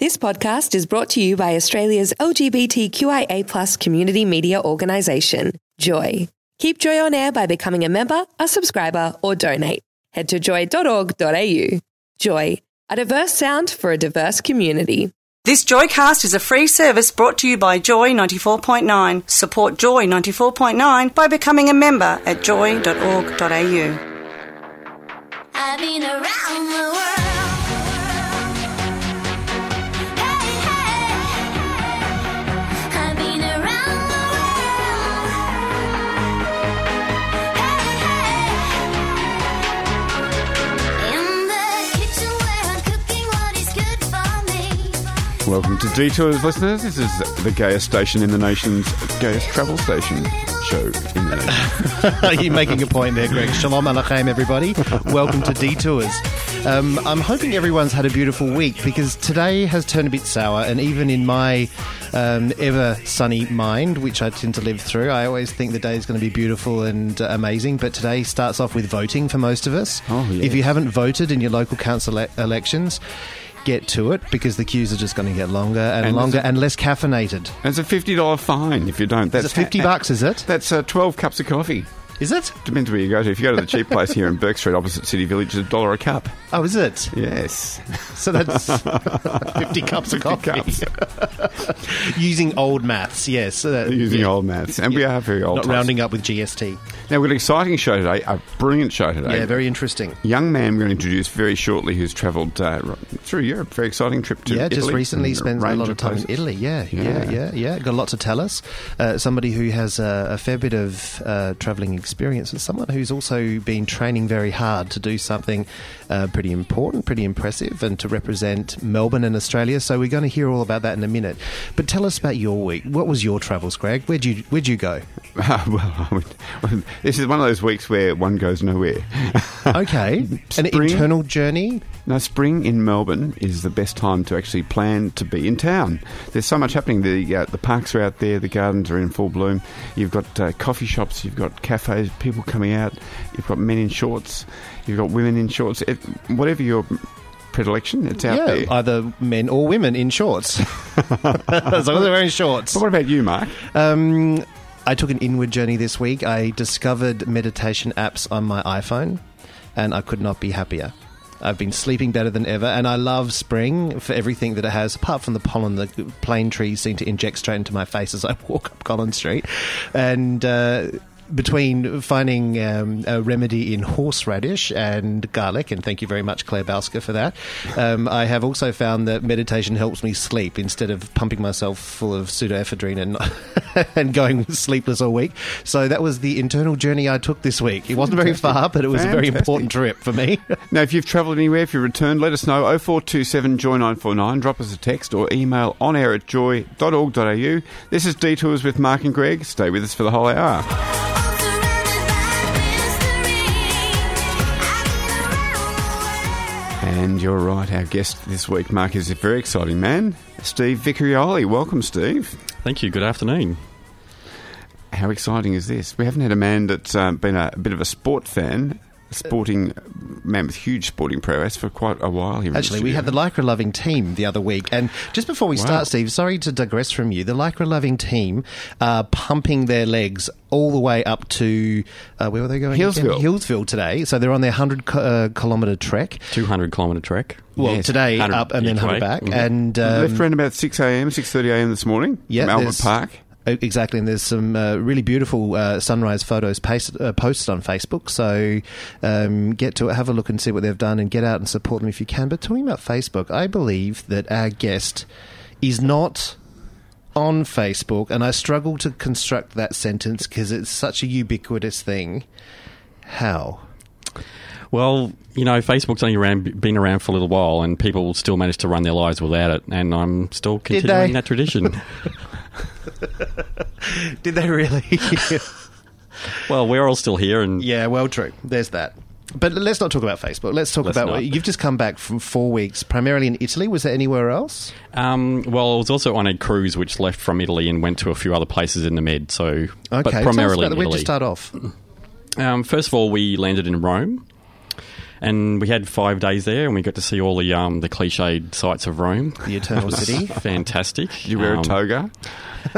This podcast is brought to you by Australia's LGBTQIA community media organisation, Joy. Keep Joy on air by becoming a member, a subscriber, or donate. Head to joy.org.au. Joy, a diverse sound for a diverse community. This Joycast is a free service brought to you by Joy 94.9. Support Joy 94.9 by becoming a member at joy.org.au. I've been around the world. Welcome to Detours, listeners. This is the gayest station in the nation's gayest travel station show in the nation. Are you making a point there, Greg? Shalom Aleichem, everybody. Welcome to Detours. Um, I'm hoping everyone's had a beautiful week because today has turned a bit sour, and even in my um, ever sunny mind, which I tend to live through, I always think the day is going to be beautiful and uh, amazing. But today starts off with voting for most of us. Oh, yes. If you haven't voted in your local council ele- elections, get to it because the queues are just going to get longer and, And longer a- and less caffeinated. It's a fifty dollar fine if you don't. That's Is it 50 bucks, is it? That's uh, twelve cups of coffee. Is it? Depends where you go to. If you go to the cheap place here in Bourke Street, opposite City Village, it's a dollar a cup. Oh, is it? Yes, So that's 50 cups of 50 coffee. cups. Using old maths, yes. Uh, using yeah. old maths, and we are very old. Not types. rounding up with GST. Now we've got an exciting show today. A brilliant show today. Yeah, very interesting. young man we're going to introduce very shortly who's travelled uh, through Europe. Very exciting trip to yeah, just recently and spent a lot of time in. Italy. Yeah, yeah, Yeah. yeah, yeah. Got a lot to tell us. Uh, somebody who has uh, a fair bit of uh, travelling experience, and someone who's also been training very hard to do something uh, pretty important, pretty impressive, and to represent Melbourne and Australia. So we're going to hear all about that in a minute. But tell us about your week. What was your travels, Greg? Where'd you Where'd you go? well, I would, this is one of those weeks where one goes nowhere. Okay, an internal journey. Now, spring in Melbourne is the best time to actually plan to be in town. There's so much happening. The uh, the parks are out there, the gardens are in full bloom. You've got uh, coffee shops, you've got cafes, people coming out. You've got men in shorts, you've got women in shorts. It, whatever your predilection, it's out yeah, there. either men or women in shorts. as long as they're wearing shorts. but what about you, Mark? Um, I took an inward journey this week. I discovered meditation apps on my iPhone, and I could not be happier. I've been sleeping better than ever, and I love spring for everything that it has. Apart from the pollen, the plane trees seem to inject straight into my face as I walk up Collins Street, and. Uh, between finding um, a remedy in horseradish and garlic, and thank you very much, Claire Balska, for that. Um, I have also found that meditation helps me sleep instead of pumping myself full of pseudoephedrine and and going sleepless all week. So that was the internal journey I took this week. It wasn't very far, but it was a very important trip for me. Now, if you've travelled anywhere, if you've returned, let us know. 0427 Joy 949. Drop us a text or email on air at joy.org.au. This is Detours with Mark and Greg. Stay with us for the whole hour. And you're right, our guest this week, Mark, is a very exciting man, Steve Vicarioli. Welcome, Steve. Thank you. Good afternoon. How exciting is this? We haven't had a man that's um, been a, a bit of a sport fan, sporting man with huge sporting prowess for quite a while here. Actually, we had the Lycra loving team the other week. And just before we Wow. start, Steve, sorry to digress from you. The Lycra loving team are pumping their legs all the way up to, uh, where were they going? again? Healesville. Healesville today. So they're on their 100 uh, kilometre trek. 200 kilometre trek. Well, Yes, today 100 up and then each 100 way. back. Mhm. And left um, around about 6 a.m., 6.30 a.m. this morning Yeah, Albert Park. Exactly, and there's some uh, really beautiful uh, sunrise photos paste, uh, posted on Facebook. So um, get to it, have a look and see what they've done, and get out and support them if you can. But talking about Facebook, I believe that our guest is not on Facebook, and I struggle to construct that sentence because it's such a ubiquitous thing. How? Well, you know, Facebook's only around, been around for a little while, and people still manage to run their lives without it. And I'm still continuing that tradition. Did they really? well, we're all still here, and yeah, well, true. There's that. But let's not talk about Facebook. Let's talk Let's about not. you've just come back from four weeks, primarily in Italy. Was there anywhere else? um, well, I was also on a cruise which left from Italy and went to a few other places in the Med. So, Okay, but tell us primarily about in Where'd you Italy. start off? Um, first of all, we landed in Rome, and we had five days there, and we got to see all the um, the cliched sights of Rome. The Eternal City. Fantastic. You wear Um, a toga?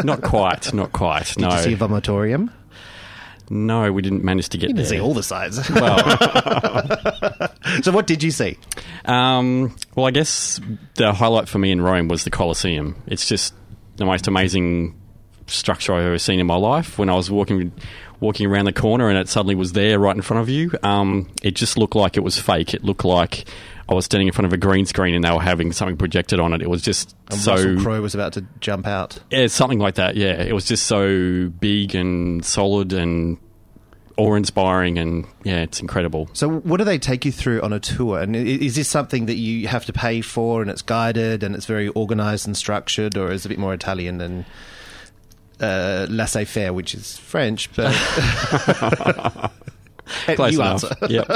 Not quite. Not quite. Did no. you see a vomitorium? no, we didn't manage to get You didn't there. see all the sides. well, so what did you see? Um, well, I guess the highlight for me in Rome was the Colosseum. It's just the most amazing structure I've ever seen in my life. When I was walking walking around the corner and it suddenly was there right in front of you, um, it just looked like it was fake. It looked like I was standing in front of a green screen and they were having something projected on it. It was just And so Russell Crowe was about to jump out. yeah, something like that. Yeah, it was just so big and solid and awe-inspiring, and yeah, it's incredible. So, what do they take you through on a tour? And is this something that you have to pay for, and it's guided, and it's very organised and structured, or is it a bit more Italian than uh, laissez-faire, which is French? But Close you enough. yep.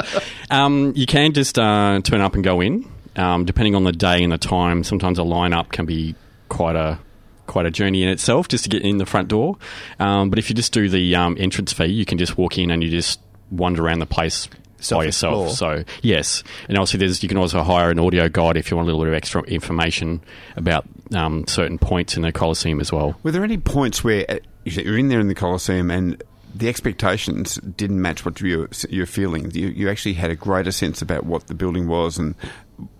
Um, you can just uh, turn up and go in, um, depending on the day and the time. Sometimes a lineup can be quite a quite a journey in itself just to get in the front door. Um, but if you just do the um, entrance fee, you can just walk in and you just wander around the place by yourself. So yes, and also there's you can also hire an audio guide if you want a little bit of extra information about um, certain points in the Colosseum as well. Were there any points where uh, you're in there in the Colosseum and the expectations didn't match what you you're feeling? You, you actually had a greater sense about what the building was and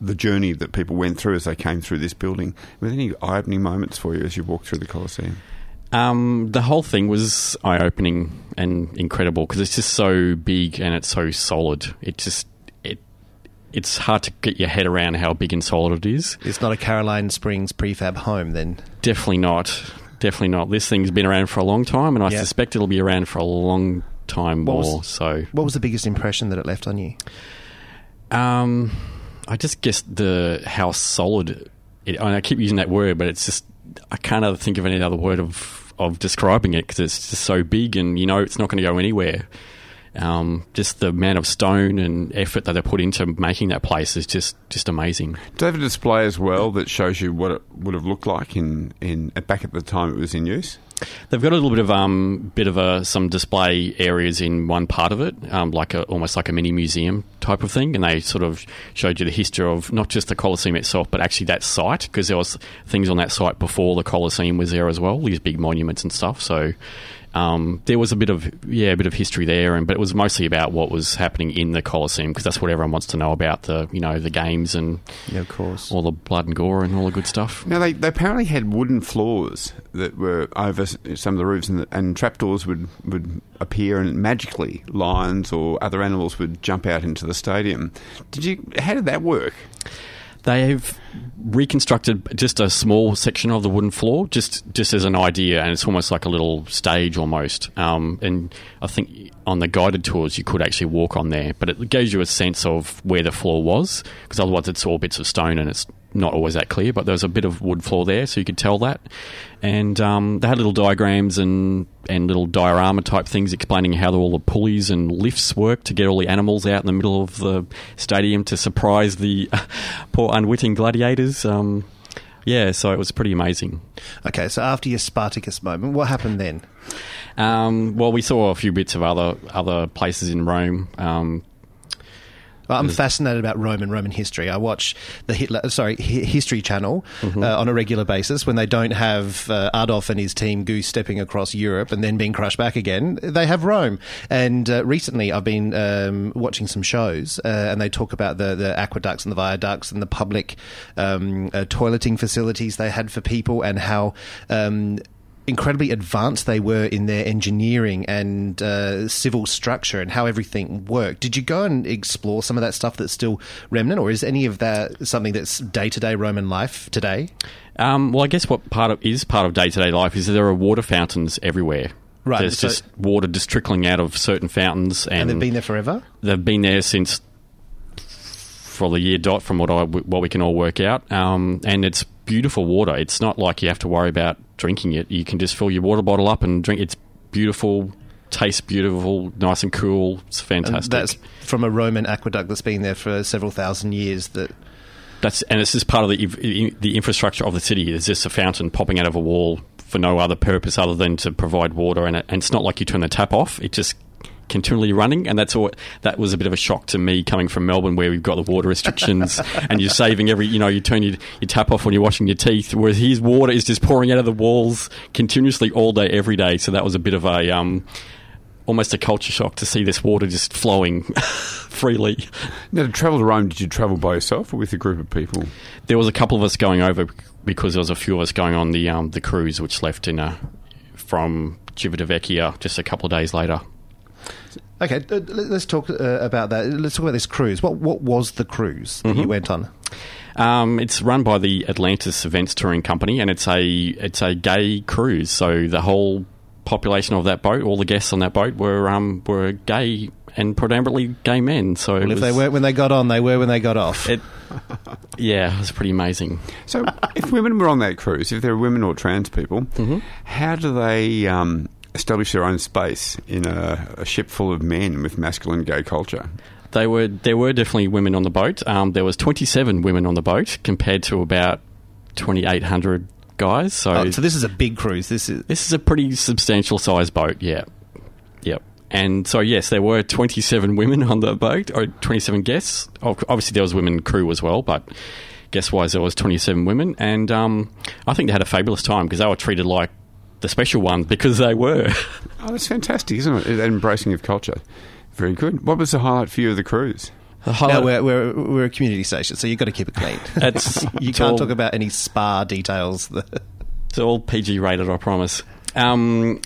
the journey that people went through as they came through this building. Were there any eye-opening moments for you as you walked through the Colosseum? Um, the whole thing was eye opening and incredible because it's just so big and it's so solid. It just it's hard to get your head around how big and solid it is. it's not a Caroline Springs prefab home, then. Definitely not. Definitely not. This thing's been around for a long time, and I Yeah. suspect it'll be around for a long time What more. was- so, What was the biggest impression that it left on you? um, I just guess the how solid. It, I keep using that word, but it's just I can't think of any other word of of describing it because it's just so big, and you know it's not going to go anywhere. Um, just the amount of stone and effort that they put into making that place is just just amazing. Do they have a display as well that shows you what it would have looked like in, in back at the time it was in use? They've got a little bit of um, bit of a, some display areas in one part of it, um, like a, almost like a mini museum type of thing, and they sort of showed you the history of not just the Colosseum itself, but actually that site because there was things on that site before the Colosseum was there as well, these big monuments and stuff. So um, there was a bit of yeah, a bit of history there, and but it was mostly about what was happening in the Colosseum because that's what everyone wants to know about the you know the games and Yeah, of course. all the blood and gore and all the good stuff. Now they, they apparently had wooden floors that were over some of the roofs, and, and trapdoors would would appear, and magically lions or other animals would jump out into the stadium. Did you? How did that work? They've reconstructed just a small section of the wooden floor, just just as an idea, and it's almost like a little stage almost. Um, and I think on the guided tours you could actually walk on there, but it gives you a sense of where the floor was, because otherwise it's all bits of stone and it's not always that clear. But there was a bit of wood floor there, so you could tell that. And um, they had little diagrams and and little diorama type things explaining how all the pulleys and lifts work to get all the animals out in the middle of the stadium to surprise the poor unwitting gladiators. Um, yeah, so it was pretty amazing. Okay, so after your Spartacus moment, what happened then? Um, well, we saw a few bits of other other places in Rome. Um, Well, I'm fascinated about Rome and Roman history. I watch the Hitler, sorry, Hi- History Channel uh, on a regular basis when they don't have uh, Adolf and his team goose stepping across Europe and then being crushed back again. They have Rome. And uh, recently, I've been um, watching some shows, uh, and they talk about the, the aqueducts and the viaducts and the public um, uh, toileting facilities they had for people, and how. Um, incredibly advanced they were in their engineering and uh, civil structure and how everything worked. Did you go and explore some of that stuff that's still remnant, or is any of that something that's day to day Roman life today? um, well, I guess what part of is part of day to day life is that there are water fountains everywhere. Right, There's so- just water just trickling out of certain fountains, and, And they've been there forever. they've been there since for the year dot from what I what we can all work out. Um, and it's beautiful water. It's not like you have to worry about drinking it. You can just fill your water bottle up and drink. It's beautiful, tastes beautiful, nice and cool. It's And fantastic. that's from a Roman aqueduct that's been there for several thousand years. That That's and this is part of the the infrastructure of the city. There's just a fountain popping out of a wall for no other purpose other than to provide water, and, it, and it's not like you turn the tap off. It just continually running, and that's all. That was a bit of a shock to me coming from Melbourne, where we've got the water restrictions, and you're saving every. You know, you turn your, your tap off when you're washing your teeth, whereas his water is just pouring out of the walls continuously all day, every day. So that was a bit of a um, almost a culture shock to see this water just flowing freely. Now, to travel to Rome, did you travel by yourself or with a group of people? There was a couple of us going over because there was a few of us going on the um, the cruise, which left in a, from Civitavecchia just a couple of days later. Okay, uh, let- let's talk uh, about that. Let's talk about this cruise. What what was the cruise that you went on? Um, it's run by the Atlantis Events Touring Company, and it's a it's a gay cruise. So the whole population of that boat, all the guests on that boat, were um, were gay and predominantly gay men. So it Well, if was- they weren't when they got on, they were when they got off. it, yeah, it was pretty amazing. So, if women were on that cruise, if there are women or trans people, Mm-hmm. how do they um, establish their own space in a, a ship full of men with masculine gay culture? They were there were definitely women on the boat. Um, there was twenty seven women on the boat compared to about twenty eight hundred guys. So, Oh, so this is a big cruise. This is this is a pretty substantial size boat. Yeah, yep. And so yes, there were twenty seven women on the boat, or twenty seven guests. Obviously, there was women crew as well, but guest wise, there was twenty seven women, and um, I think they had a fabulous time because they were treated like the special ones because they were. Oh, that's fantastic, isn't it? An embracing of culture. Very good. What was the highlight for you of the cruise? The no, highlight- we're, we're we're a community station, so you've got to keep it clean. It's- you it's can't all- talk about any spa details. It's all PG rated, I promise. Um,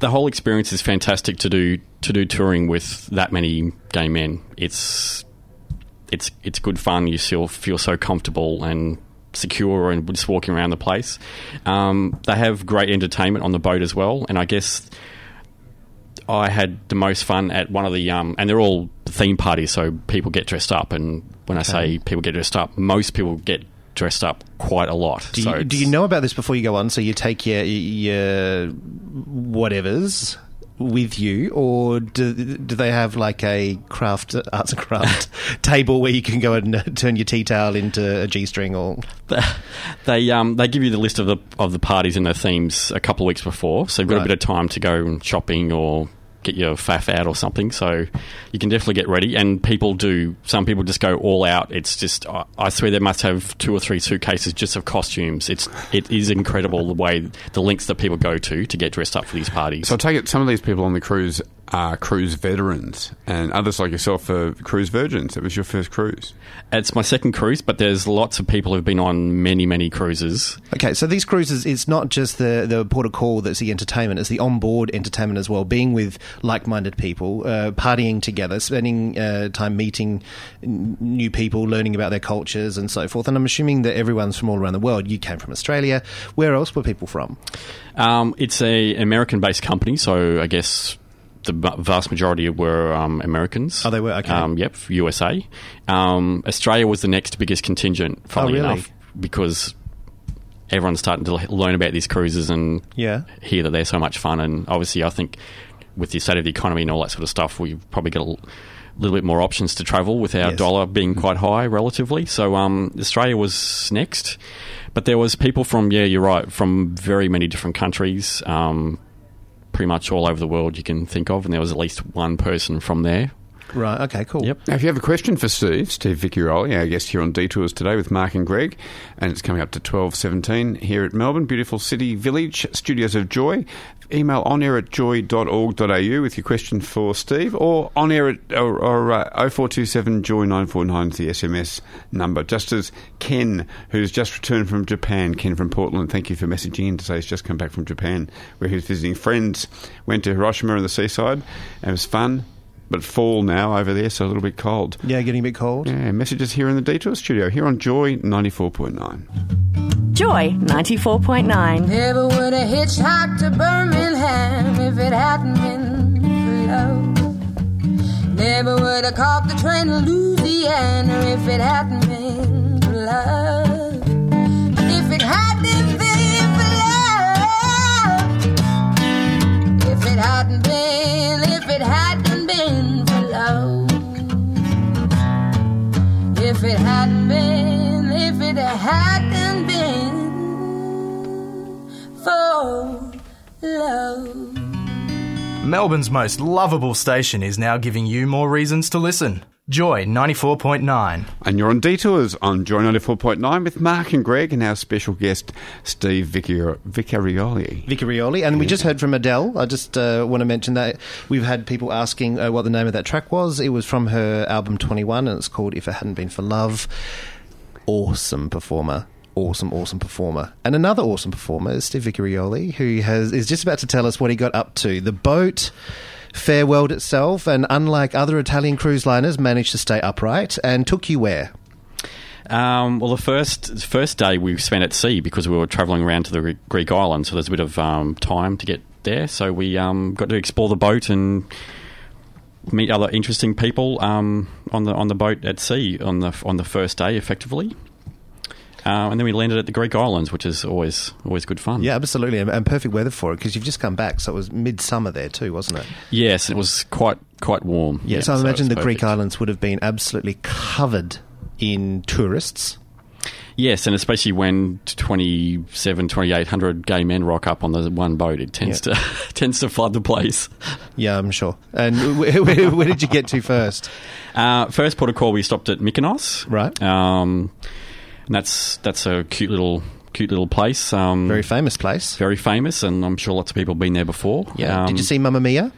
the whole experience is fantastic to do to do touring with that many gay men. It's it's it's good fun. You feel feel so comfortable and secure and just walking around the place. Um, they have great entertainment on the boat as well, and I guess I had the most fun at one of the um, and they're all theme parties, so people get dressed up. And when I say people get dressed up, most people get dressed up quite a lot. Do so you, do you know about this before you go on? So you take your your whatevers with you, or do, do they have like a craft arts and craft table where you can go and uh, turn your tea towel into a g string? Or they um, they give you the list of the of the parties and their themes a couple of weeks before, so you've got Right. a bit of time to go shopping or get your faff out or something. So you can definitely get ready. And people do. Some people just go all out. It's just I, swear they must have two or three suitcases just of costumes. It's it is incredible the way the lengths that people go to to get dressed up for these parties. So I take it some of these people on the cruise are cruise veterans, and others like yourself are cruise virgins. It was your first cruise. It's my second cruise, but there's lots of people who've been on many many cruises. okay, so these cruises, it's not just the the port of call that's the entertainment; it's the onboard entertainment as well. Being with like minded people, uh, partying together, spending uh, time meeting n- new people, learning about their cultures and so forth. And I'm assuming that everyone's from all around the world. You came from Australia. Where else were people from? Um, it's a American-based company, so I guess the vast majority were um, Americans. Oh, they were? Okay. Um, yep, USA. Um, Australia was the next biggest contingent, funnily Oh, really? enough, because everyone's starting to learn about these cruises and Yeah. hear that they're so much fun. And obviously, I think with the state of the economy and all that sort of stuff, we've probably got a little bit more options to travel with our Yes. dollar being quite high relatively. So um, Australia was next, but there was people from yeah, you're right, from very many different countries, um, pretty much all over the world you can think of, and there was at least one person from there. Right. Okay. Cool. Yep. Now, if you have a question for Steve, Steve Vicciaroli, our guest here on Detours today with Mark and Greg, and it's coming up to 12.17 here at Melbourne, beautiful city village, Studios of Joy. Email onair at joy.org.au with your question for Steve, or onair at or, or, uh, 0427 joy 949 is the SMS number. Just as Ken, who's just returned from Japan, Ken from Portland, thank you for messaging in to say he's just come back from Japan, where he was visiting friends, went to Hiroshima and the seaside, and it was fun. But fall now over there, so a little bit cold. Yeah, getting a bit cold. Yeah, messages here in the Detour Studio, here on Joy 94.9. Joy 94.9. Never would have hitchhiked to Birmingham if it hadn't been for love. Never would have caught the train to Louisiana if it hadn't been for love. If it hadn't been for love. If it hadn't been, if it hadn't been for love. If it hadn't been, if it hadn't been for love. Melbourne's most lovable station is now giving you more reasons to listen. Joy 94.9. And you're on Detours on Joy 94.9 with Mark and Greg and our special guest, Steve Vicar- Vicarioli. Vicarioli, and we just heard from Adele. I just uh, want to mention that we've had people asking uh, what the name of that track was. It was from her album 21, and it's called If It Hadn't Been for Love. Awesome performer. Awesome, awesome performer. And another awesome performer is Steve Vicarioli, who has is just about to tell us what he got up to. The boat farewelled itself, and unlike other Italian cruise liners, managed to stay upright and took you where? Um, well, the first first day we spent at sea because we were travelling around to the Greek island, so there's a bit of um, time to get there. So we um, got to explore the boat and meet other interesting people um, on the on the boat at sea on the on the first day, effectively. Uh, and then we landed at the Greek islands, which is always always good fun. Yeah, absolutely, and, and perfect weather for it because you've just come back, so it was midsummer there too, wasn't it? Yes, it was quite quite warm. Yeah, so I imagine the Greek islands would have been absolutely covered in tourists. Yes, and especially when 27, 2800 gay men rock up on the one boat, it tends to tends to flood the place. Yeah, I'm sure. And where, where, where did you get to first? Uh, first port of call, we stopped at Mykonos. Right. Um, and that's that's a cute little cute little place. Um, Very famous place. very famous, and I'm sure lots of people have been there before. Yeah. Um, did you see Mamma Mia?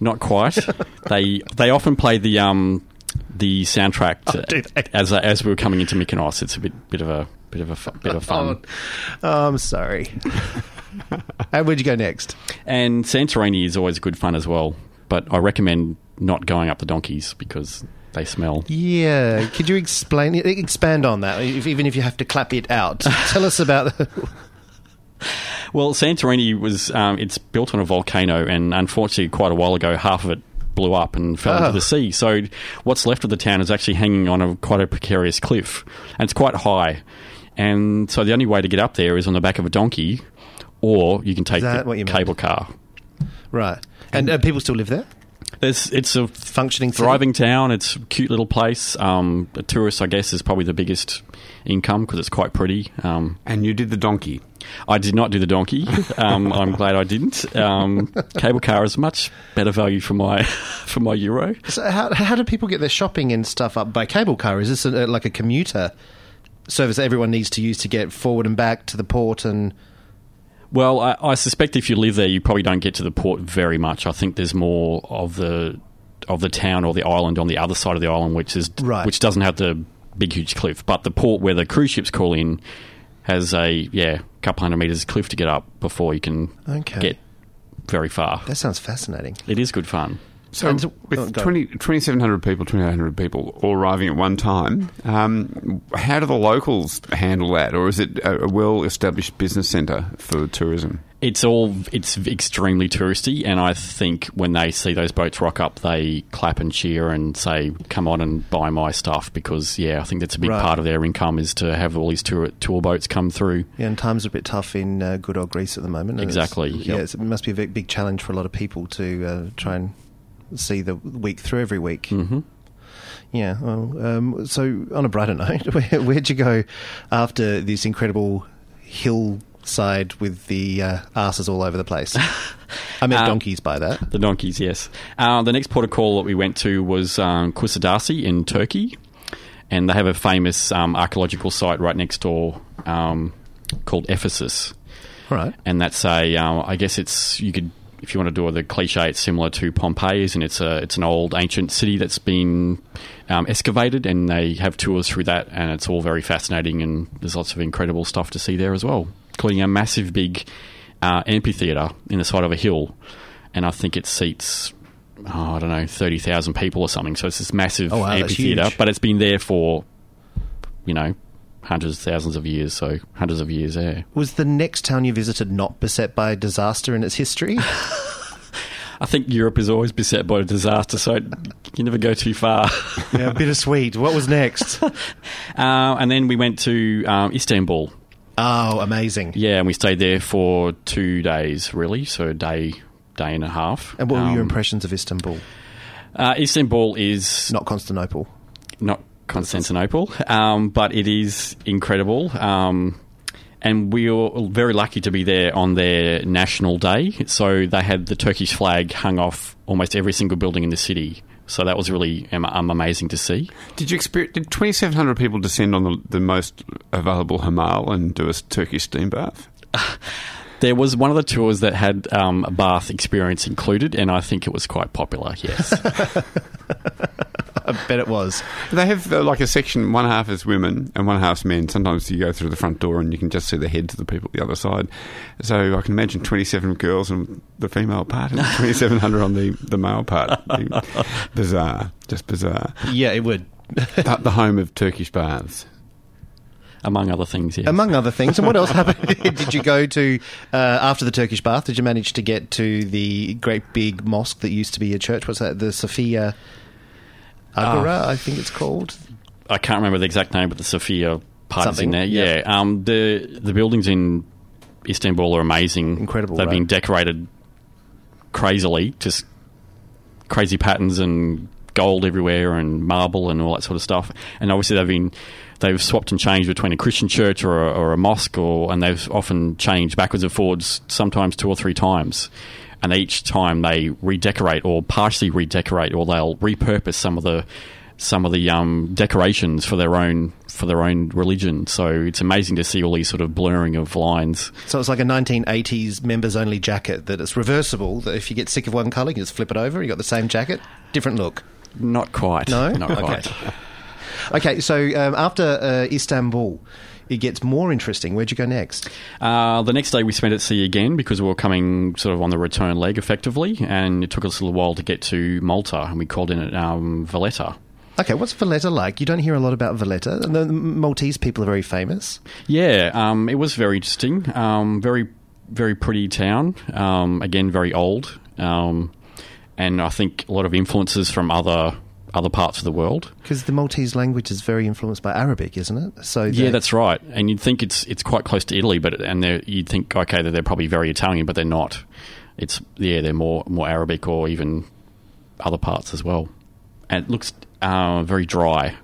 Not quite. they they often play the um the soundtrack to- they? as as we were coming into Mykonos. It's a bit bit of a bit of a fu- bit of fun. Oh, I'm sorry. and where'd you go next? And Santorini is always good fun as well. But I recommend not going up the donkeys because they smell. Yeah, could you explain, expand on that, if, even if you have to clap it out? Tell us about. The- Well, Santorini was um, it's built on a volcano, and unfortunately, quite a while ago, half of it blew up and fell Oh. into the sea. So what's left of the town is actually hanging on a quite a precarious cliff, and it's quite high. And so the only way to get up there is on the back of a donkey, or you can take that the you meant? cable car. right, and uh, people still live there, It's it's a functioning, city? thriving town. It's a cute little place. Um, the tourists, I guess, is probably the biggest income because it's quite pretty. Um, And you did the donkey. I did not do the donkey. Um, I'm glad I didn't. Um, cable car is much better value for my for my euro. So how how do people get their shopping and stuff up by cable car? Is this a, like a commuter service that everyone needs to use to get forward and back to the port? And Well, I, I suspect if you live there, you probably don't get to the port very much. I think there's more of the of the town or the island on the other side of the island, which is Right. which doesn't have the big huge cliff. But the port where the cruise ships call in has a yeah couple hundred meters cliff to get up before you can Okay. get very far. that sounds fascinating. It is good fun. So, so- with go. 20 2,700 people, 2,800 people all arriving at one time, um, how do the locals handle that? Or is it a, a well established business centre for tourism? It's all it's extremely touristy, and I think when they see those boats rock up, they clap and cheer and say, "Come on and buy my stuff," because yeah, I think that's a big Right. part of their income is to have all these tour tour boats come through. Yeah, and times are a bit tough in uh, good old Greece at the moment. and it's- Exactly, Yeah, yep. it's, it must be a big, big challenge for a lot of people to uh, try and see the week through every week. hmm Yeah. Well, um, so on a brighter note, where, where'd you go after this incredible hillside with the uh, asses all over the place? I meant Um, donkeys by that. The donkeys, yes. Uh, the next port of call that we went to was um, Kusadasi in Turkey, and they have a famous um, archaeological site right next door um, called Ephesus. Right. and that's a um, I guess it's you could if you want to do the cliche it's similar to Pompeii and it's a it's an old ancient city that's been um, excavated and they have tours through that and it's all very fascinating and there's lots of incredible stuff to see there as well including a massive big uh, amphitheater in the side of a hill and I think it seats oh, I don't know thirty thousand people or something so it's this massive Oh, wow, amphitheater but it's been there for you know hundreds of thousands of years so hundreds of years there Was the next town you visited not beset by a disaster in its history? I think Europe is always beset by a disaster, so you never go too far. yeah, bittersweet. What was next? uh, and then we went to um, Istanbul. Oh, amazing. Yeah, and we stayed there for two days, really, so a day, day and a half. And what were your Um, impressions of Istanbul? Uh, Istanbul is Not Constantinople. not Constantinople, um, but it is incredible. Um, and we were very lucky to be there on their national day. So they had the Turkish flag hung off almost every single building in the city. So that was really um, amazing to see. Did you experience? Did 2,700 people descend on the, the most available Hamal and do a Turkish steam bath? There was one of the tours that had um, a bath experience included, and I think it was quite popular. Yes. I bet it was. They have uh, like a section, one half is women and one half's men. Sometimes you go through the front door and you can just see the heads of the people the other side. So I can imagine 27 girls on the female part and 2,700 on the, the male part. bizarre. Just bizarre. Yeah, it would. the, the home of Turkish baths. Among other things, yes. Among other things. And what else happened? did you go to, uh, after the Turkish bath, did you manage to get to the great big mosque that used to be a church? What's that? The Sophia Agora, I think it's called. I can't remember the exact name, but the Sophia part is in there. yeah. Yeah. Um, the the buildings in Istanbul are amazing. Incredible, They've right? been decorated crazily, just crazy patterns and gold everywhere and marble and all that sort of stuff. And obviously they've been they've swapped and changed between a Christian church or a, or a mosque, or and they've often changed backwards and forwards, sometimes two or three times. And each time they redecorate or partially redecorate, or they'll repurpose some of the some of the um, decorations for their own for their own religion. So it's amazing to see all these sort of blurring of lines. So it's like a 1980s members only jacket that it's reversible, that if you get sick of one colour, you just flip it over, you got the same jacket, different look. Not quite. No? not Okay. Okay, so um, after uh, Istanbul, it gets more interesting. Where'd you go next? Uh, the next day we spent at sea again because we were coming sort of on the return leg effectively, and it took us a little while to get to Malta, and we called in at um, Valletta. Okay, what's Valletta like? You don't hear a lot about Valletta. The Maltese people are very famous. Yeah, um, it was very interesting. Um, very, very pretty town. Um, again, very old, um, and I think a lot of influences from other other parts of the world. Because the Maltese language is very influenced by Arabic, isn't it? So Yeah, they- that's right. And you'd think it's it's quite close to Italy, but and you'd think okay that they're probably very Italian, but they're not. It's yeah, they're more more Arabic or even other parts as well. And it looks uh, very dry.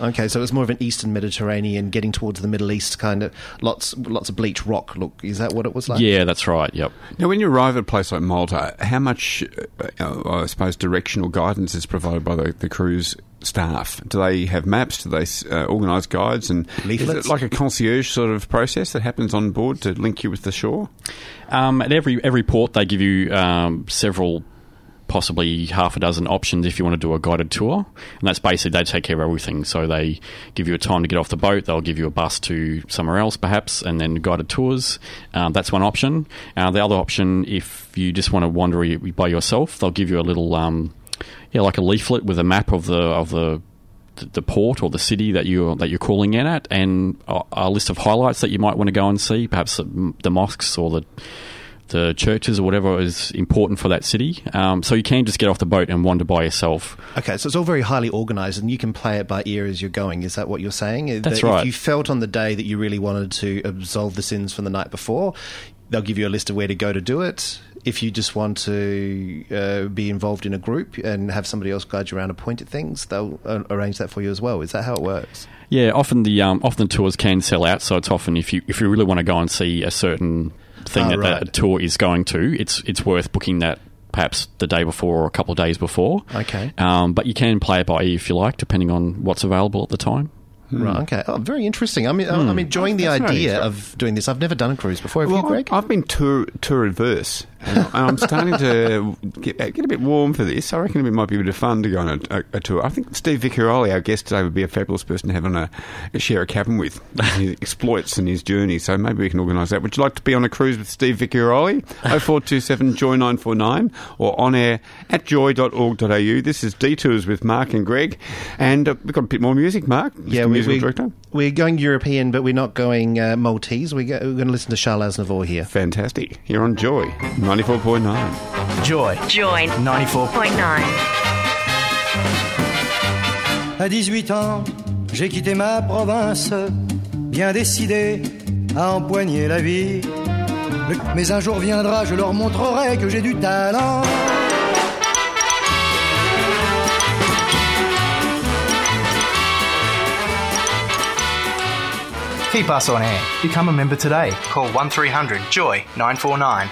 Okay, so it's more of an Eastern Mediterranean, getting towards the Middle East kind of lots lots of bleach rock look. Is that what it was like? Yeah, that's right. Yep. Now, when you arrive at a place like Malta, how much, uh, I suppose, directional guidance is provided by the, the cruise staff? Do they have maps? Do they uh, organise guides? And is it like a concierge sort of process that happens on board to link you with the shore? Um, at every every port, they give you um, several, possibly half a dozen options if you want to do a guided tour, and that's basically they take care of everything. So they give you a time to get off the boat. They'll give you a bus to somewhere else, perhaps, and then guided tours. Um, that's one option. Uh, the other option, if you just want to wander by yourself, they'll give you a little, um, yeah, like a leaflet with a map of the of the the- port or the city that you're that you're calling in at, and a, a list of highlights that you might want to go and see, perhaps the, the mosques or the the churches or whatever is important for that city. Um, so you can just get off the boat and wander by yourself. Okay, so it's all very highly organised, and you can play it by ear as you're going. Is that what you're saying? That's that right. If you felt on the day that you really wanted to absolve the sins from the night before, they'll give you a list of where to go to do it. If you just want to uh, be involved in a group and have somebody else guide you around and point at things, they'll uh, arrange that for you as well. Is that how it works? Yeah, often the um, often the tours can sell out, so it's often if you if you really want to go and see a certain thing Ah, that right. that tour is going to, it's it's worth booking that perhaps the day before or a couple of days before. Okay. Um, but you can play it by ear if you like, depending on what's available at the time. Right. Okay. Oh, very interesting. I'm, I'm enjoying the That's idea of doing this. I've never done a cruise before. Have you, Well, Greg? I've been tour tour adverse, and I'm starting to get, get a bit warm for this. I reckon it might be a bit of fun to go on a, a, a tour. I think Steve Vicarioli, our guest today, would be a fabulous person to have on a, a share a cabin with. his exploits and his journey. So maybe we can organise that. Would you like to be on a cruise with Steve Vicarioli? 0427 Joy 949 or on air at joy.org.au. This is Detours with Mark and Greg, and uh, we've got a bit more music. Mark, yeah, we, musical we, director. we're going European, but we're not going uh, Maltese. We go, we're going to listen to Charles Aznavour here. Fantastic. You're on Joy 94.9. Joy Joy 94.9. À 18 ans, j'ai quitté ma province, bien décidé à empoigner la vie. Mais- Mais un jour viendra, je leur montrerai que j'ai du talent. Keep us on air. Become a member today. Call 1300 Joy 949.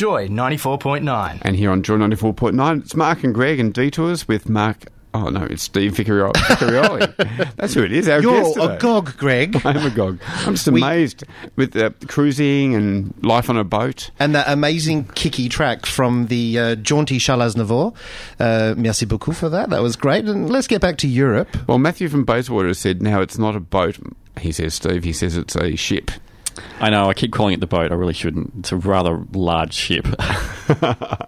Joy 94.9. And here on Joy 94.9, it's Mark and Greg and Detours with Mark. Oh, no, it's Steve Vicarioli. Vicarioli. That's who it is. Our You're guest today. agog, Greg. I'm agog. I'm just We- amazed with uh, cruising and life on a boat. And that amazing kicky track from the uh, jaunty Charles Aznavour. Uh, merci beaucoup for that. That was great. And let's get back to Europe. Well, Matthew from Bayswater said now it's not a boat. He says, Steve, he says it's a ship. I know. I keep calling it the boat. I really shouldn't. It's a rather large ship.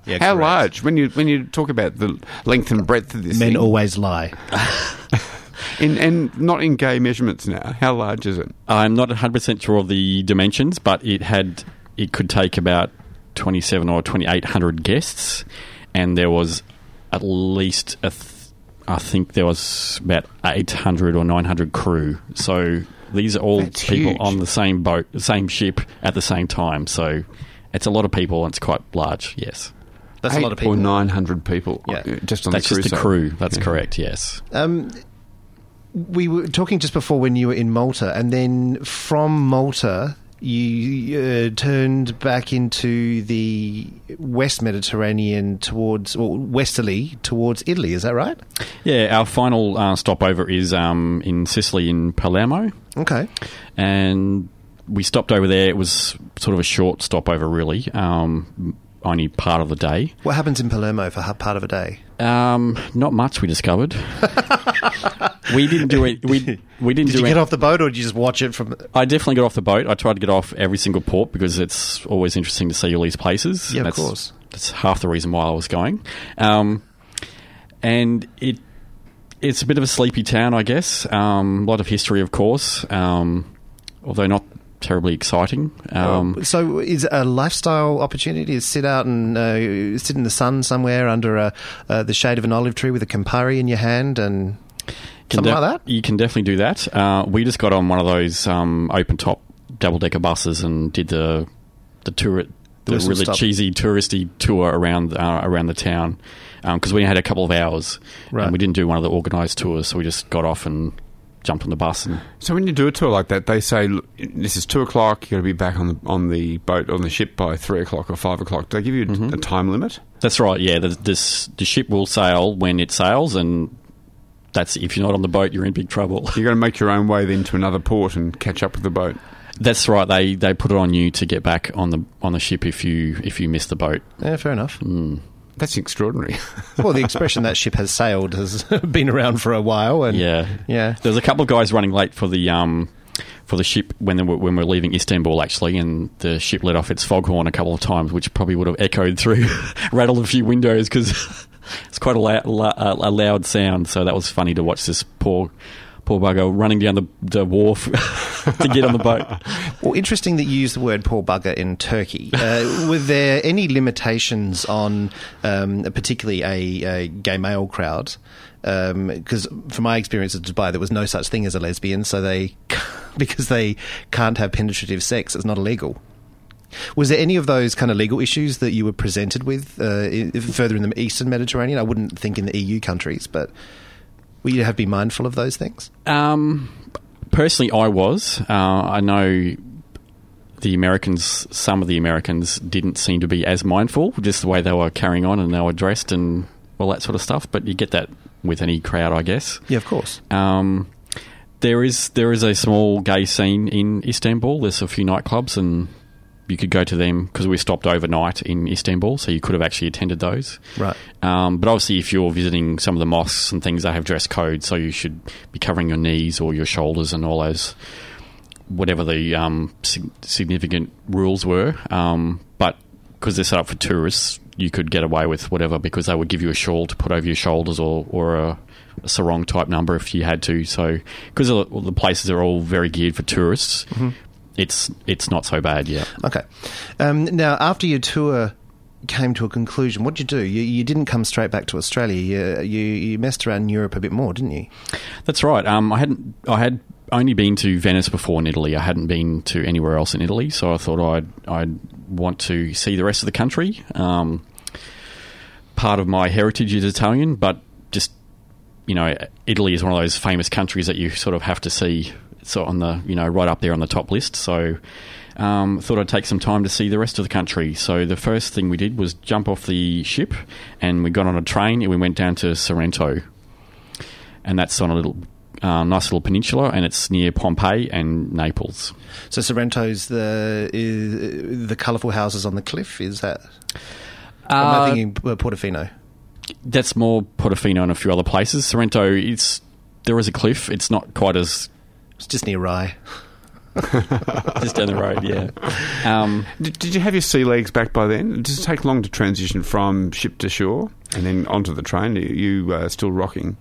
Yeah, How correct. large? When you when you talk about the length and breadth of this Men thing, always lie. in, and not in gay measurements now. How large is it? I'm not 100 percent sure of the dimensions, but it had it could take about 27 or 2800 guests, and there was at least a th- I think there was about 800 or 900 crew. So these are all That's people huge. on the same boat, the same ship at the same time. So it's a lot of people, and it's quite large. Yes, That's a lot of people. Or 900 people. Yeah. uh, Just on that's the just the cruise crew. That's Yeah. correct. Yes. Um, we were talking just before when you were in Malta, and then from Malta, you uh, turned back into the West Mediterranean towards, or westerly towards Italy. Is that right? Yeah, our final uh, stopover is um, in Sicily in Palermo. Okay. and we stopped over there. It was sort of a short stopover, really, um, only part of the day. What happens in Palermo for part of a day? Um, not much we discovered. we didn't do it. We we didn't Did you get off the boat, or did you just watch it from? I definitely got off the boat. I tried to get off every single port because it's always interesting to see all these places. Yeah, of that's, course. That's half the reason why I was going. Um, and it it's a bit of a sleepy town, I guess. Um, a lot of history, of course, um, although not terribly exciting. Um, so, is a lifestyle opportunity to sit out and uh, sit in the sun somewhere under a, uh, the shade of an olive tree with a Campari in your hand and something de- like that? You can definitely do that. Uh, we just got on one of those um, open top double decker buses and did the the tour, the really stop. cheesy touristy tour around uh, around the town because we had a couple of hours Right. and we didn't do one of the organised tours, so we just got off and jumped on the bus and So when you do a tour like that, they say this is two o'clock. You got to be back on the on the boat on the ship by three o'clock or five o'clock. Do they give you a- Mm-hmm. a time limit? That's right. Yeah, the, this the ship will sail when it sails, and that's if you're not on the boat, you're in big trouble. You're going to make your own way then to another port and catch up with the boat. That's right. They they put it on you to get back on the on the ship if you if you miss the boat. Yeah, fair enough. That's extraordinary. well, the expression that ship has sailed has been around for a while, and Yeah, yeah. There was a couple of guys running late for the um for the ship when they were, when we were leaving Istanbul actually, and the ship let off its foghorn a couple of times, which probably would have echoed through, rattled a few windows because it's quite a, la- la- a loud sound. So that was funny to watch this poor poor bugger running down the, the wharf to get on the boat. Well, interesting that you use the word poor bugger in Turkey. Uh, were there any limitations on, um, particularly a, a gay male crowd? Because from my experience at Dubai, there was no such thing as a lesbian, so they, because they can't have penetrative sex, it's not illegal. Was there any of those kind of legal issues that you were presented with uh, further in the Eastern Mediterranean? I wouldn't think in the EU countries, but will you have to be mindful of those things? Um, personally, I was. Uh, I know the Americans, some of the Americans didn't seem to be as mindful, just the way they were carrying on and they were dressed and all that sort of stuff. But you get that with any crowd, I guess. Yeah, of course. Um, there is there is a small gay scene in Istanbul. There's a few nightclubs, and you could go to them because we stopped overnight in Istanbul, so you could have actually attended those. Right. Um, but obviously, if you're visiting some of the mosques and things, they have dress code, so you should be covering your knees or your shoulders and all those, whatever the um, sig- significant rules were. Um, but because they're set up for tourists, you could get away with whatever because they would give you a shawl to put over your shoulders or, or a, a sarong type number if you had to. So because the, the places are all very geared for tourists, it's it's not so bad. Yeah. Okay. Um, now, after your tour came to a conclusion, what did you do? You, you didn't come straight back to Australia. You, you, you messed around in Europe a bit more, didn't you? That's right. Um, I hadn't. I had only been to Venice before in Italy. I hadn't been to anywhere else in Italy, so I thought I'd I'd want to see the rest of the country. Um, part of my heritage is Italian, but just you know, Italy is one of those famous countries that you sort of have to see so on the you know right up there on the top list. So um, thought I'd take some time to see the rest of the country. So the first thing we did was jump off the ship, and we got on a train and we went down to Sorrento, and that's on a little. Uh, nice little peninsula, and it's near Pompeii and Naples. So Sorrento's the is, the colourful houses on the cliff. Is that? Am I'm thinking uh, Portofino? That's more Portofino and a few other places. Sorrento, it's there is a cliff. It's not quite as It's just near Rye. just down the road. Yeah. Um, Did, did you have your sea legs back by then? Does it take long to transition from ship to shore and then onto the train? Are you uh, still rocking?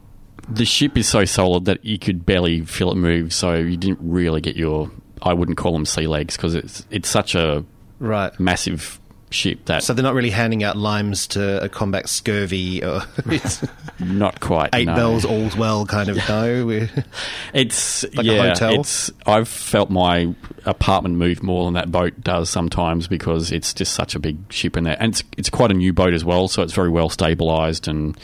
the ship is so solid that you could barely feel it move. So you didn't really get your. I wouldn't call them sea legs because it's it's such a Right. massive ship that So they're not really handing out limes to combat scurvy or it's not quite eight no. bells, all's well kind of no. We're- It's Like a hotel? It's I've felt my apartment move more than that boat does sometimes because it's just such a big ship in there, and it's it's quite a new boat as well, so it's very well stabilized and.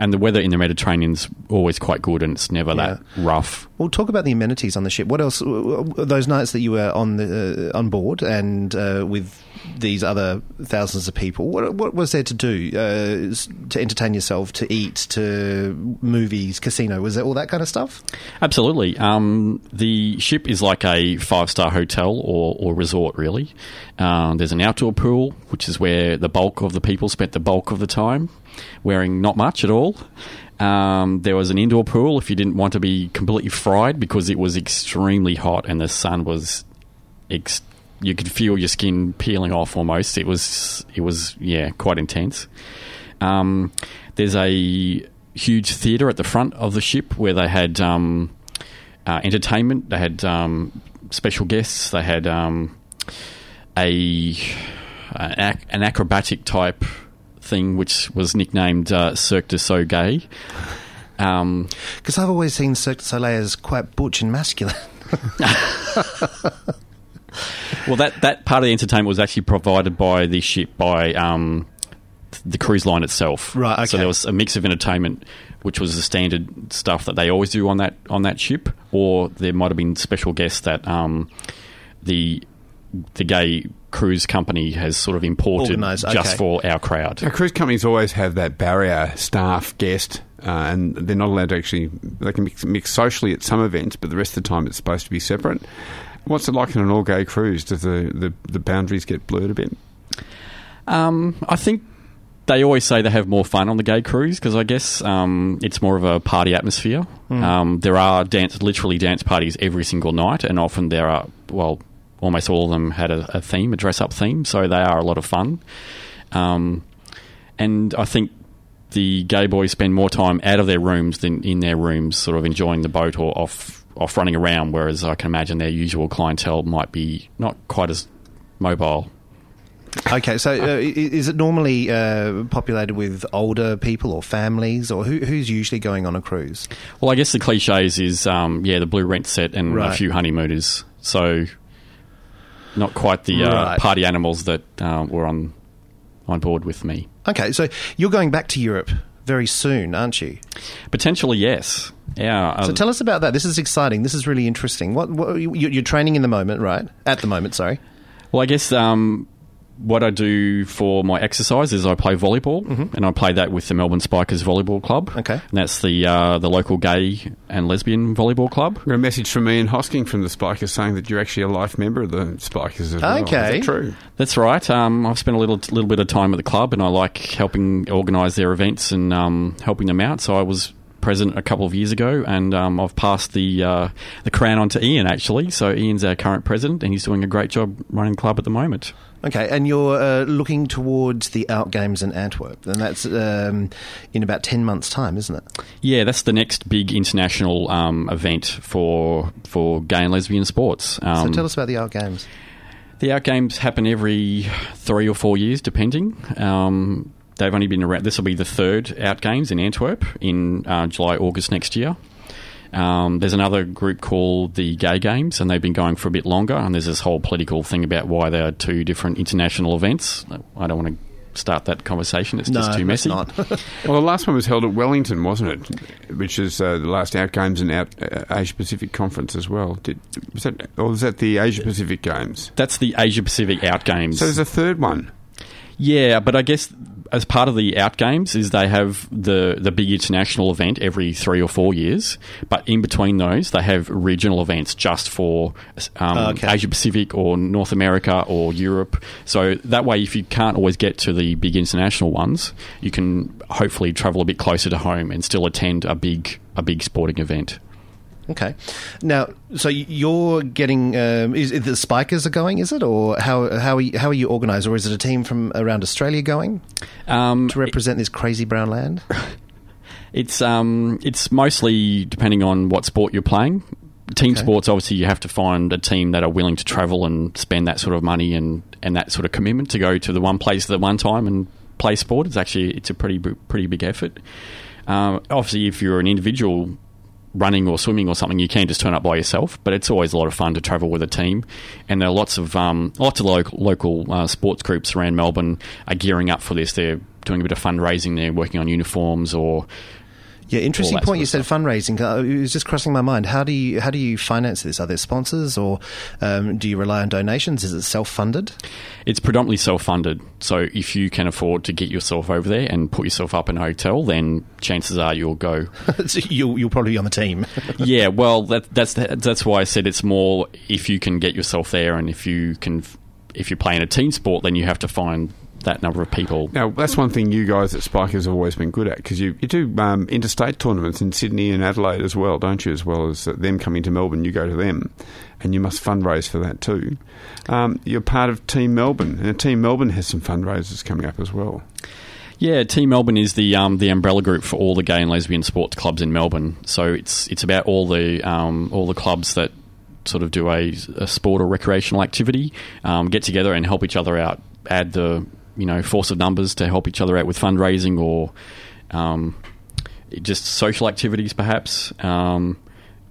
And the weather in the Mediterranean's always quite good, and it's never that rough. Well, talk about the amenities on the ship. What else? Those nights that you were on the uh, on board and uh, with these other thousands of people, what, what was there to do uh, to entertain yourself, to eat, to movies, casino? Was there all that kind of stuff? Absolutely. Um, the ship is like a five star hotel or, or resort, really. Um, there's an outdoor pool, which is where the bulk of the people spent the bulk of the time, wearing not much at all. Um, there was an indoor pool if you didn't want to be completely fried because it was extremely hot and the sun was. Ex- you could feel your skin peeling off almost. It was, it was, yeah, quite intense. Um, there's a huge theatre at the front of the ship where they had um, uh, entertainment. They had um, special guests. They had um, a an, acrobatic type thing, which was nicknamed uh, Cirque du Soleil. Um, Because I've always seen Cirque du Soleil as quite butch and masculine. well, that, that part of the entertainment was actually provided by the ship by um, the cruise line itself. Right, So there was a mix of entertainment, which was the standard stuff that they always do on that on that ship, or there might have been special guests that um, the the gay cruise company has sort of imported Organised, just okay. for our crowd. Now, cruise companies always have that barrier staff guest, uh, and they're not allowed to actually. They can mix, mix socially at some events, but the rest of the time it's supposed to be separate. What's it like on an all-gay cruise? Do the, the, the boundaries get blurred a bit? Um, I think they always say they have more fun on the gay cruise because I guess um, it's more of a party atmosphere. Mm. Um, there are dance, literally dance parties every single night, and often there are well, almost all of them had a, a theme, a dress-up theme, so they are a lot of fun. Um, and I think the gay boys spend more time out of their rooms than in their rooms, sort of enjoying the boat or off off running around. Whereas I can imagine their usual clientele might be not quite as mobile. Okay, so uh, is it normally uh, populated with older people or families, or who, who's usually going on a cruise? Well, I guess the cliches is, um, yeah, the blue rent set and Right. a few honeymooners. So, not quite the uh, Right. party animals that uh, were on on board with me. Okay, so you're going back to Europe very soon, aren't you? Potentially, yes. Yeah. So uh, tell us about that. This is exciting. This is really interesting. What, what you- you're training in the moment, right? At the moment, sorry. Well, I guess um, what I do for my exercise is I play volleyball, and I play that with the Melbourne Spikers Volleyball Club. Mm-hmm. Okay. and that's the uh, the local gay and lesbian volleyball club. Got a message from Ian Hosking from the Spikers saying that you're actually a life member of the Spikers as well. Okay. that true? That's right. Um, I've spent a little little bit of time at the club, and I like helping organise their events and um, helping them out. So I was president a couple of years ago, and um, I've passed the uh, the crown on to Ian actually. So Ian's our current president, and he's doing a great job running the club at the moment. Okay, and you're uh, looking towards the Out Games in Antwerp, and that's um, in about 10 months' time, isn't it? Yeah, that's the next big international um, event for for gay and lesbian sports. Um, so tell us about the Out Games. The Out Games happen every three or four years, depending. Um, they've only been around. This will be the third Out Games in Antwerp in uh, July, August next year. Um, there's another group called the Gay Games, and they've been going for a bit longer. And there's this whole political thing about why they are two different international events. I don't want to start that conversation. It's No, just too let's messy. not. Well, the last one was held at Wellington, wasn't it? Which is uh, the last Out Games and Out uh, Asia Pacific Conference as well. Did, was that, or was that the Asia Pacific Games? That's the Asia Pacific Out Games. So there's a third one. Yeah, but I guess as part of the Out Games is they have the the big international event every three or four years, but in between those they have regional events just for um, Okay. Asia Pacific or North America or Europe. So that way, if you can't always get to the big international ones, you can hopefully travel a bit closer to home and still attend a big a big sporting event. Okay. Now, so you're getting um, is it the Spikers are going? Is it or how how are you, how are you organised, or is it a team from around Australia going Um, to represent this crazy brown land? It's um, it's mostly depending on what sport you're playing. Team Okay. sports, obviously, you have to find a team that are willing to travel and spend that sort of money and, and that sort of commitment to go to the one place at the one time and play sport. It's actually it's a pretty pretty big effort. Um, obviously, if you're an individual running or swimming or something, you can just turn up by yourself. But it's always a lot of fun to travel with a team. And there are lots of um, lots of local, local uh, sports groups around Melbourne are gearing up for this. They're doing a bit of fundraising. They're working on uniforms or Yeah, interesting point. You said of fundraising. Uh, It was just crossing my mind. How do you how do you finance this? Are there sponsors, or um, do you rely on donations? Is it self funded? It's predominantly self-funded. So if you can afford to get yourself over there and put yourself up in a hotel, then chances are you'll go. you'll you'll probably be on the team. yeah, well, that, that's that's why I said it's more if you can get yourself there, and if you can, if you're playing a team sport, then you have to find that number of people. Now, that's one thing you guys at Spikers have always been good at because you, you do um, interstate tournaments in Sydney and Adelaide as well, don't you? As well as uh, them coming to Melbourne, you go to them and you must fundraise for that too. Um, you're part of Team Melbourne, and Team Melbourne has some fundraisers coming up as well. Yeah, Team Melbourne is the um, the umbrella group for all the gay and lesbian sports clubs in Melbourne. So it's it's about all the um, all the clubs that sort of do a, a sport or recreational activity, um, get together and help each other out. Add the you know force of numbers to help each other out with fundraising or um, just social activities, perhaps. Um,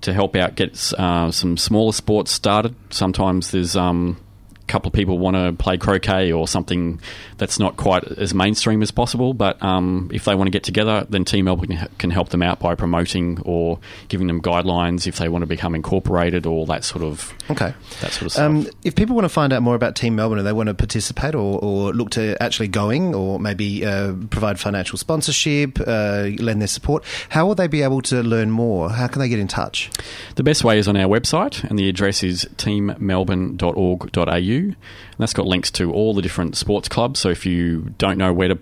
to help out get uh, some smaller sports started. Sometimes there's um, couple of people want to play croquet or something that's not quite as mainstream as possible. But um, if they want to get together, then Team Melbourne can, can help them out by promoting or giving them guidelines if they want to become incorporated or that sort of Okay. that sort of stuff. Um, if people want to find out more about Team Melbourne and they want to participate or, or look to actually going or maybe uh, provide financial sponsorship, uh, lend their support, how will they be able to learn more? How can they get in touch? The best way is on our website, and the address is teammelbourne.org.au. And that's got links to all the different sports clubs. So if you don't know where to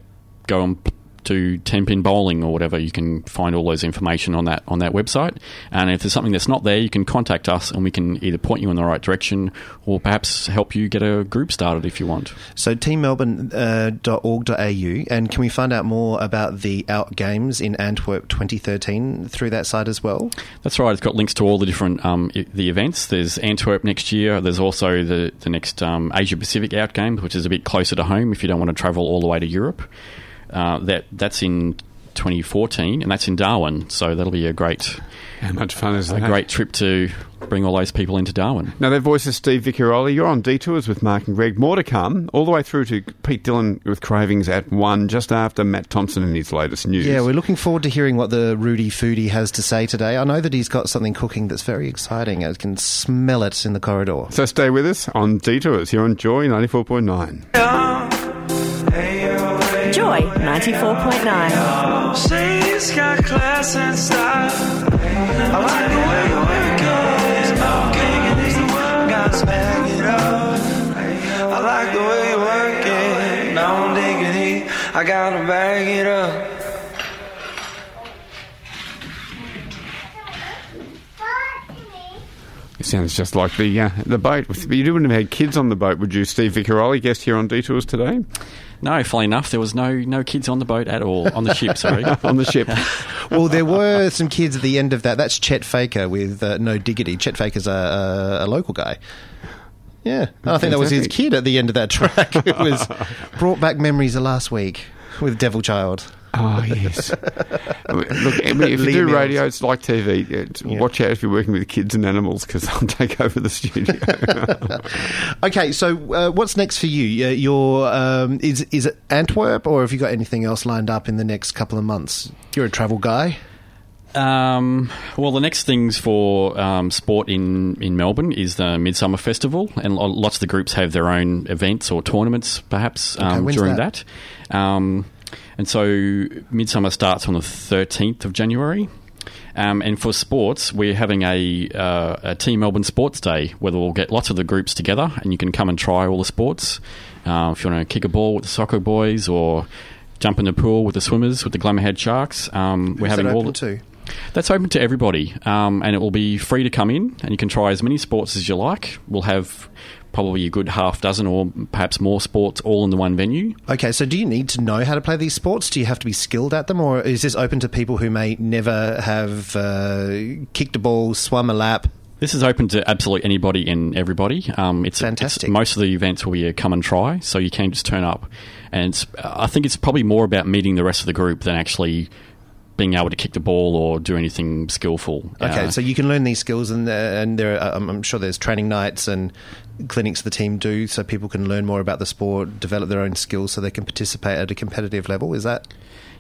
go and do 10 pin bowling or whatever, you can find all those information on that on that website. And if there's something that's not there, you can contact us and we can either point you in the right direction or perhaps help you get a group started if you want. So teammelbourne.org.au and can we find out more about the Out Games in Antwerp 2013 through that site as well? That's right. It's got links to all the different um, I- the events. There's Antwerp next year. There's also the the next um, Asia Pacific Out Games, which is a bit closer to home if you don't want to travel all the way to Europe. Uh, that that's in 2014, and that's in Darwin. So that'll be a great How much fun is a that? great trip to bring all those people into Darwin. Now, that voice is Steve Vicarioli. You're on Detours with Mark and Greg. More to come, all the way through to Pete Dillon with Cravings at 1, just after Matt Thompson and his latest news. Yeah, we're looking forward to hearing what the Rudy Foodie has to say today. I know that he's got something cooking that's very exciting. I can smell it in the corridor. So stay with us on Detours here on Joy 94.9. Joy 94.9. Say it's got class and style. I like the way you work it. No king and he's the one gotta smack it up. I like the way you work it. No diggity, I gotta bag it up. Sounds just like the uh, the boat. But you wouldn't have had kids on the boat, would you, Steve Vicarioli, guest here on Detours today? No, funnily enough, there was no no kids on the boat at all on the ship. Sorry, on the ship. well, there were some kids at the end of that. That's Chet Faker with uh, No Diggity. Chet Faker's a, a, a local guy. Yeah, I think that was his kid at the end of that track. it was brought back memories of last week with Devil Child. Oh yes. Look, I mean, if you do radio, it's like TV. It's- Watch out if you're working with kids and animals because they'll take over the studio. Okay, so uh, what's next for you? Uh, Your um, is is it Antwerp, or have you got anything else lined up in the next couple of months? You're a travel guy. Um, well, the next things for um, sport in, in Melbourne is the Midsummer Festival, and lots of the groups have their own events or tournaments, perhaps Okay, um, when's during that? that. And so Midsummer starts on the thirteenth of January. Um, and for sports, we're having a, uh, a Team Melbourne Sports Day where we'll get lots of the groups together and you can come and try all the sports. Uh, if you want to kick a ball with the soccer boys or jump in the pool with the swimmers, with the Glamourhead Sharks, um, we're having all the- to? that's open to everybody, um, and it will be free to come in, and you can try as many sports as you like. We'll have probably a good half dozen or perhaps more sports all in the one venue. Okay, so do you need to know how to play these sports? Do you have to be skilled at them, or is this open to people who may never have uh, kicked a ball, swum a lap? This is open to absolutely anybody and everybody. Um, it's Fantastic. it's- most of the events will be a come and try, so you can just turn up. And I think it's probably more about meeting the rest of the group than actually being able to kick the ball or do anything skillful. Okay, Uh, so you can learn these skills, and uh, and there, are, I'm, I'm sure there's training nights and clinics the team do, so people can learn more about the sport, develop their own skills, so they can participate at a competitive level. Is that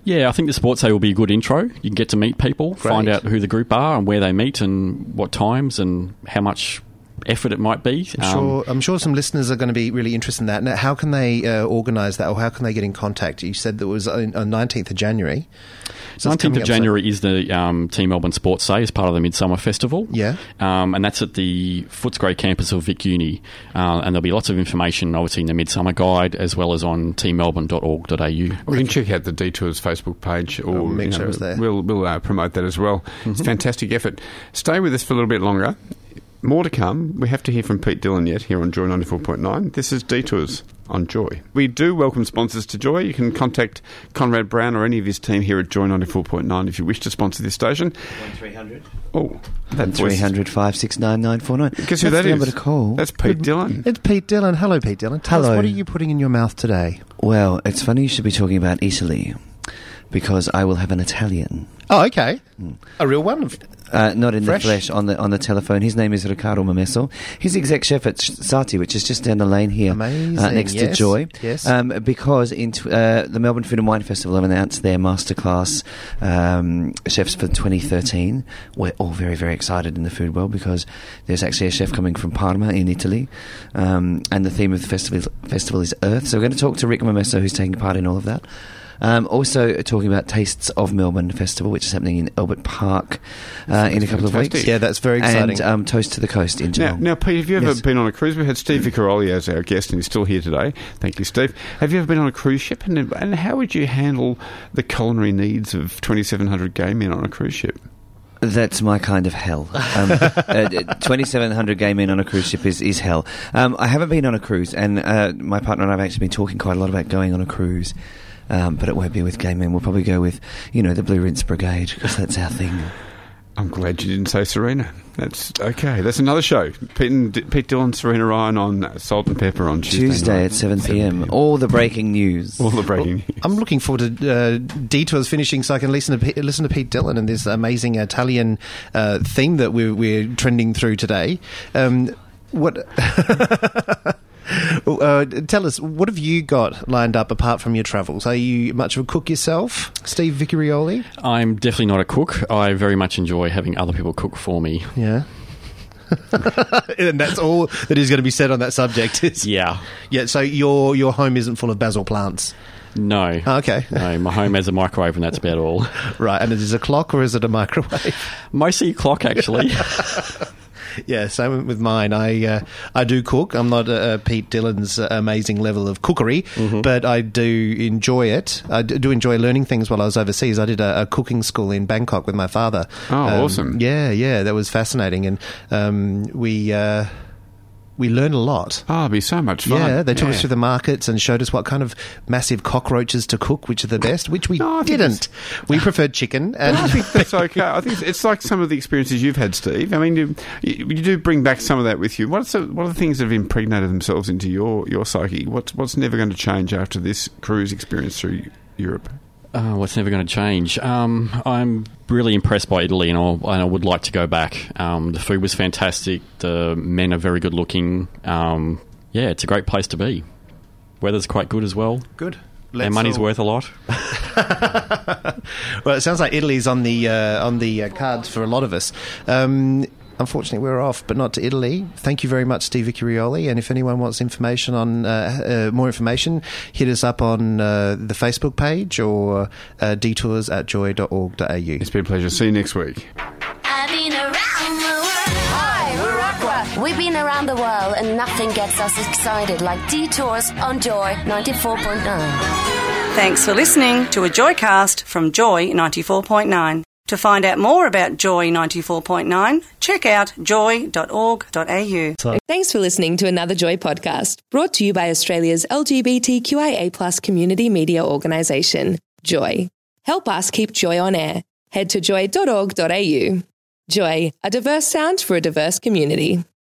Yeah, I think the sports day will be a good intro. You can get to meet people, find out who the group are and where they meet and what times and how much effort it might be. I'm Um, sure, I'm sure some listeners are going to be really interested in that. Now, how can they uh, organise that, or how can they get in contact? You said that was on on 19th of January. So 19th of up soon. January is the um, Team Melbourne Sports Day as part of the Midsummer Festival. Yeah. Um, and that's at the Footscray campus of Vic Uni. Uh, and there'll be lots of information, obviously, in the Midsummer Guide as well as on teammelbourne.org.au. We can check out the Detours Facebook page, or I'll make you know, it's there. we'll we'll uh, promote that as well. It's a fantastic effort. Stay with us for a little bit longer. More to come. We have to hear from Pete Dillon yet here on Joy ninety four point nine. This is Detours on Joy. We do welcome sponsors to Joy. You can contact Conrad Brown or any of his team here at Joy ninety four point nine if you wish to sponsor this station. 1300. Oh, that voice. 300 569 949. Guess who That's that the is? number to call. That's Pete Dillon. It's Pete Dillon. Hello, Pete Dillon. Tell us, Hello. what are you putting in your mouth today? Well, it's funny you should be talking about Italy because I will have an Italian. Oh, okay. Mm. A real one? Uh, not in Fresh? the flesh, on the on the telephone. His name is Riccardo Momesso. He's the exec chef at Sarti, which is just down the lane here, Amazing, uh, next to Joy. yes. Um, because in tw- uh, the Melbourne Food and Wine Festival have announced their masterclass um, chefs for 2013. We're all very very excited in the food world because there's actually a chef coming from Parma in Italy, um, and the theme of the festival festival is Earth. So we're going to talk to Rick Momesso, who's taking part in all of that. Um, also, talking about Tastes of Melbourne Festival, which is happening in Albert Park uh, in a couple of weeks. Yeah, that's very exciting. And um, Toast to the Coast in Now, now, Pete, have you ever Yes. been on a cruise? We had Steve Vicarioli as our guest, and he's still here today. Thank you, Steve. Have you ever been on a cruise ship? And, and how would you handle the culinary needs of 2,700 gay men on a cruise ship? That's my kind of hell. Um, uh, 2,700 gay men on a cruise ship is, is hell. Um, I haven't been on a cruise, and uh, my partner and I have actually been talking quite a lot about going on a cruise. Um, but it won't be with gay men. We'll probably go with, you know, the Blue Rinse Brigade, because that's our thing. I'm glad you didn't say Serena. That's okay. That's another show. Pete, and, Pete Dillon, Serena Ryan on Salt and Pepper on Tuesday, Tuesday night. at 7 p.m. All the breaking news. All the breaking. I'm looking forward to uh, detours finishing so I can listen to Pete, listen to Pete Dillon and this amazing Italian uh, theme that we're, we're trending through today. Um, what? Uh, tell us, what have you got lined up apart from your travels? Are you much of a cook yourself, Steve Vicarioli? I'm definitely not a cook. I very much enjoy having other people cook for me. Yeah. and that's all that is going to be said on that subject. Is, Yeah. yeah. So your your home isn't full of basil plants, No. Oh, okay. No, my home has a microwave and that's about all. right? And is it a clock or is it a microwave? Mostly a clock, actually. Yeah, same with mine. I uh, I do cook. I'm not uh, Pete Dillon's amazing level of cookery, Mm-hmm. but I do enjoy it. I do enjoy learning things while I was overseas. I did a, a cooking school in Bangkok with my father. Oh, Um, awesome. Yeah, yeah, that was fascinating, and um, we. Uh, we learned a lot. Oh, it'd be so much fun. Yeah, they took us through the markets and showed us what kind of massive cockroaches to cook, which are the best, which we No, didn't. We preferred chicken. And I think that's okay. I think it's, it's like some of the experiences you've had, Steve. I mean, you, you, you do bring back some of that with you. What's the, what are the things that have impregnated themselves into your, your psyche? What's what's never going to change after this cruise experience through Europe? Uh, what's never going to change? Um, I'm really impressed by Italy, and, I'll, and I would like to go back. Um, the food was fantastic. The men are very good looking. Um, yeah, it's a great place to be. Weather's quite good as well. Good. Let's money's all- worth a lot. Well, it sounds like Italy's on the uh, on the uh, cards for a lot of us. Unfortunately, we're off, but not to Italy. Thank you very much, Steve Vicarioli. And if anyone wants information on uh, uh, more information, hit us up on uh, the Facebook page or uh, detours at joy.org.au. It's been a pleasure. See you next week. I've been around the world. Hi, we're Aqua. We've been around the world and nothing gets us excited like detours on Joy 94.9. Thanks for listening to a Joycast from Joy 94.9. To find out more about Joy 94.9, check out joy.org.au. Thanks for listening to another Joy podcast brought to you by Australia's LGBTQIA community media organisation, Joy. Help us keep Joy on air. Head to joy.org.au. Joy, a diverse sound for a diverse community.